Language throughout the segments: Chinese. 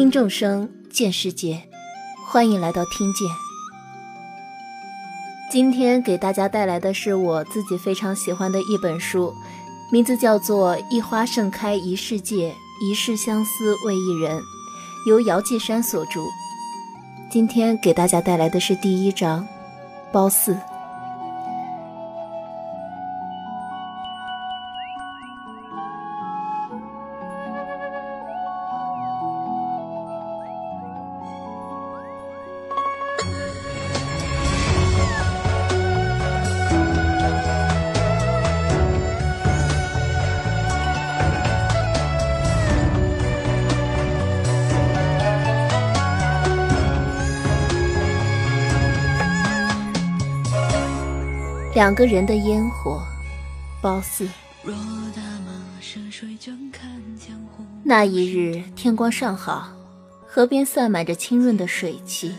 听众生，见世界，欢迎来到听见。今天给大家带来的是我自己非常喜欢的一本书，名字叫做《一花盛开一世界，一世相思为一人》，由姚继山所著。今天给大家带来的是第一章，褒姒。两个人的烟火，褒姒。那一日天光尚好，河边散满着清润的水汽。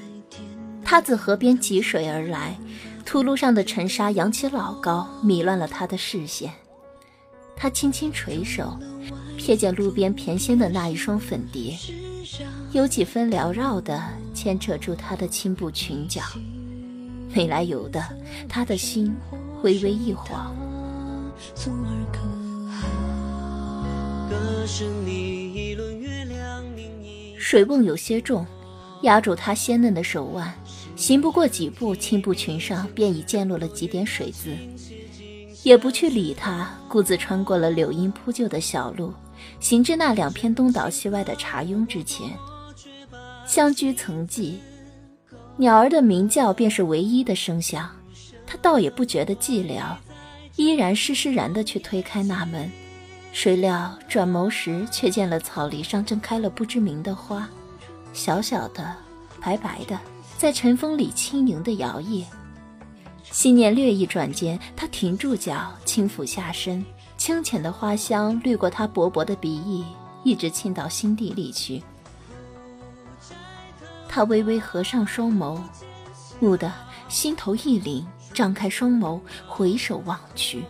他自河边汲水而来，土路上的尘沙扬起老高，迷乱了他的视线。他轻轻垂手，瞥见路边翩跹的那一双粉蝶，有几分缭绕的牵扯住他的青布裙角。没来由的，他的心微微一晃。水瓮有些重，压住他鲜嫩的手腕，行不过几步，青布裙上便已溅落了几点水渍。也不去理他，顾自穿过了柳荫铺就的小路，行至那两片东倒西歪的茶拥之前。相居曾记。鸟儿的鸣叫便是唯一的声响，他倒也不觉得寂寥，依然施施然地去推开那门。谁料转眸时，却见了草篱上正开了不知名的花，小小的，白白的，在晨风里轻盈地摇曳。心念略一转间，他停住脚，轻抚下身，清浅的花香掠过他薄薄的鼻翼，一直沁到心底里去。他微微合上双眸，蓦地心头一凛，张开双眸，回首望去。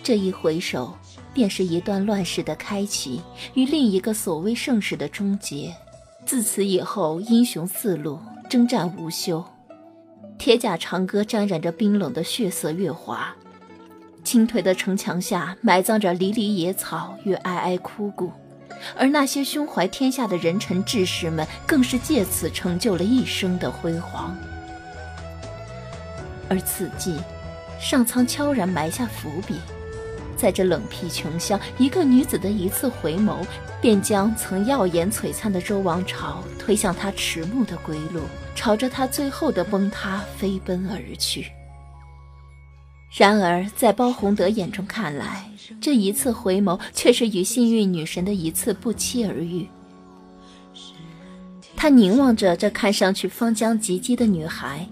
这一回首，便是一段乱世的开启与另一个所谓盛世的终结。自此以后，英雄四路，征战无休。铁甲长歌沾染着冰冷的血色月华，倾颓的城墙下埋葬着离离野草与哀哀枯骨。而那些胸怀天下的人臣志士们，更是借此成就了一生的辉煌。而此际，上苍悄然埋下伏笔，在这冷僻穷乡，一个女子的一次回眸，便将曾耀眼璀璨的周王朝推向他迟暮的归路，朝着他最后的崩塌飞奔而去。然而，在包宏德眼中看来，这一次回眸却是与幸运女神的一次不期而遇。他凝望着这看上去方将及笄的女孩，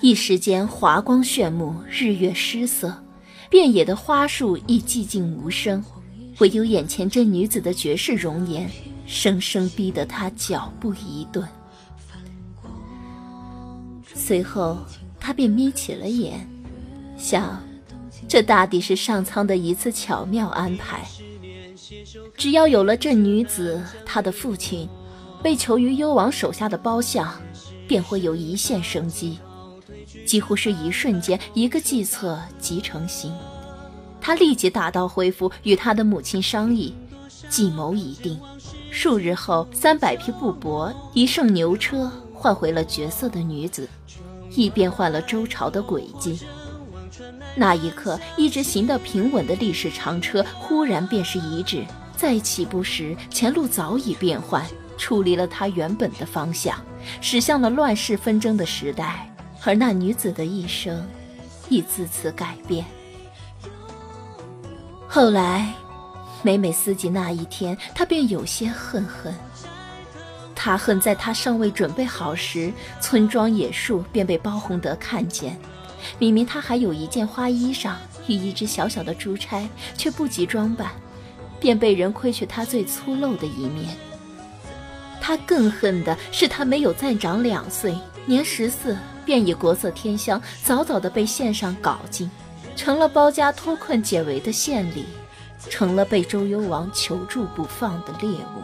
一时间华光炫目，日月失色，遍野的花树亦寂静无声，唯有眼前这女子的绝世容颜，生生逼得他脚步一顿。随后，他便眯起了眼。想，这大抵是上苍的一次巧妙安排。只要有了这女子，她的父亲被囚于幽王手下的包相，便会有一线生机。几乎是一瞬间，一个计策即成型。他立即打道回府，与他的母亲商议，计谋已定。数日后，三百匹布帛，一乘牛车，换回了绝色的女子，亦变换了周朝的轨迹。那一刻，一直行得平稳的历史长车，忽然便是遗址。再起步时，前路早已变换，出离了它原本的方向，驶向了乱世纷争的时代。而那女子的一生，亦自此改变。后来，每每思及那一天，他便有些恨恨。他恨在他尚未准备好时，村庄野树便被包宏德看见。明明他还有一件花衣裳与一只小小的珠钗，却不及装扮，便被人窥去他最粗陋的一面。他更恨的是，他没有再长两岁，年十四便已国色天香，早早的被献上稿进，成了包家脱困解围的献礼，成了被周幽王求助不放的猎物。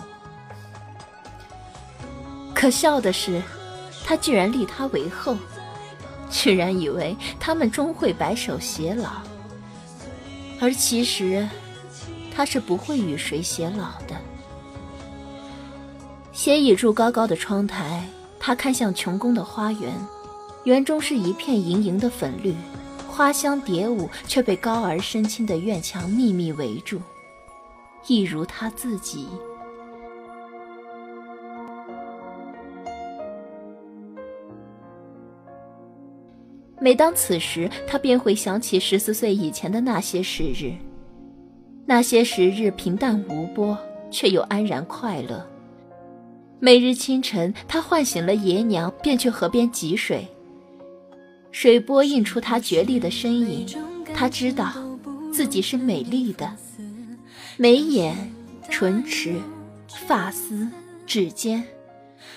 可笑的是，他居然立他为后，居然以为他们终会白首偕老，而其实他是不会与谁偕老的。斜倚住高高的窗台，他看向琼宫的花园，园中是一片盈盈的粉绿，花香蝶舞，却被高而深青的院墙密密围住，一如他自己。每当此时，他便会想起十四岁以前的那些时日，那些时日平淡无波，却又安然快乐。每日清晨，他唤醒了爷娘，便去河边汲水。水波映出他绝丽的身影，他知道自己是美丽的，眉眼、唇齿、发丝、指尖，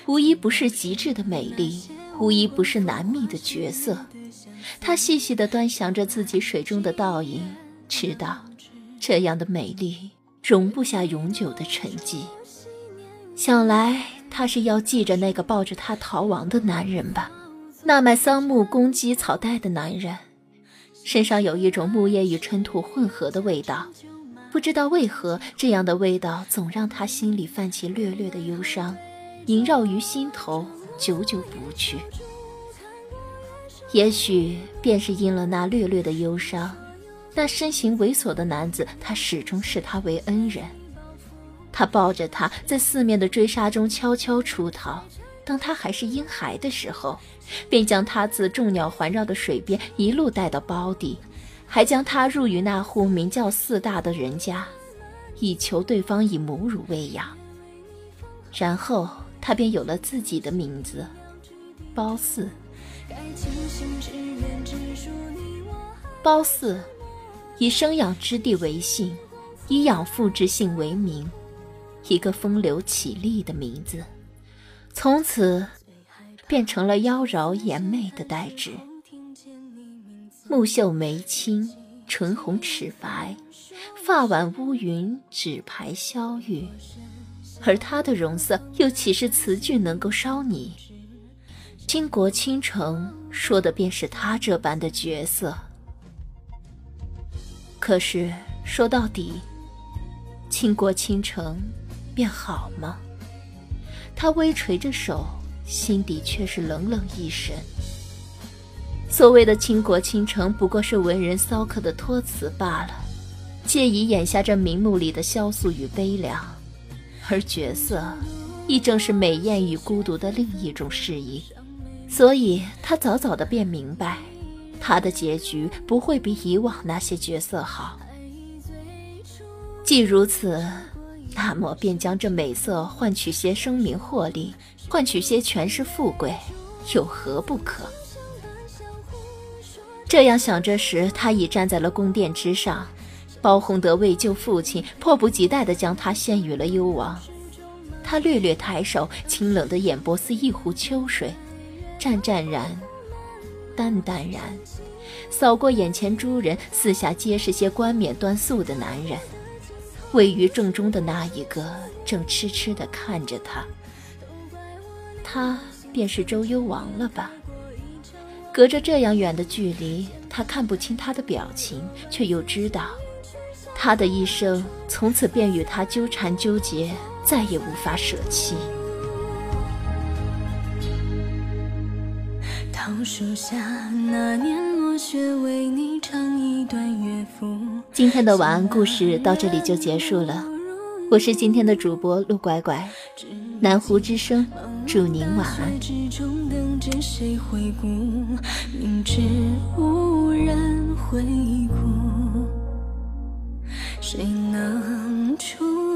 无一不是极致的美丽，无一不是难觅的绝色。他细细地端详着自己水中的倒影，知道这样的美丽容不下永久的沉寂。想来他是要记着那个抱着他逃亡的男人吧？那卖桑木公鸡草袋的男人，身上有一种木叶与尘土混合的味道，不知道为何这样的味道总让他心里泛起略略的忧伤，萦绕于心头，久久不去。也许便是因了那略略的忧伤，那身形猥琐的男子，他始终视他为恩人。他抱着她在四面的追杀中悄悄出逃，当他还是婴孩的时候，便将他自众鸟环绕的水边一路带到包底，还将他入于那户名叫四大的人家，以求对方以母乳喂养。然后他便有了自己的名字，褒姒。褒姒以生养之地为姓，以养父之姓为名，一个风流绮丽的名字，从此变成了妖娆颜媚的代指。木秀眉清，唇红齿白，发挽乌云，指排消玉，而她的容色又岂是词句能够烧你？倾国倾城，说的便是他这般的角色。可是说到底，倾国倾城便好吗？他微垂着手，心底却是冷冷一声。所谓的倾国倾城，不过是文人骚客的托词罢了，借以掩下这名目里的萧素与悲凉。而角色，亦正是美艳与孤独的另一种释义。所以他早早的便明白，他的结局不会比以往那些角色好。既如此，那么便将这美色换取些声名获利，换取些权势富贵，有何不可？这样想着时，他已站在了宫殿之上。包宏德为救父亲，迫不及待地将他献予了幽王。他略略抬手，清冷的眼波似一湖秋水。湛湛然，淡淡然，扫过眼前诸人，四下皆是些冠冕端肃的男人。位于正中的那一个，正痴痴地看着他。他便是周幽王了吧？隔着这样远的距离，他看不清他的表情，却又知道，他的一生从此便与他纠缠纠结，再也无法舍弃。桃树下那年落雪，为你唱一段乐今天的晚安故事到这里就结束了，我是今天的主播陆乖乖，南湖之声，祝您晚安。谁能出？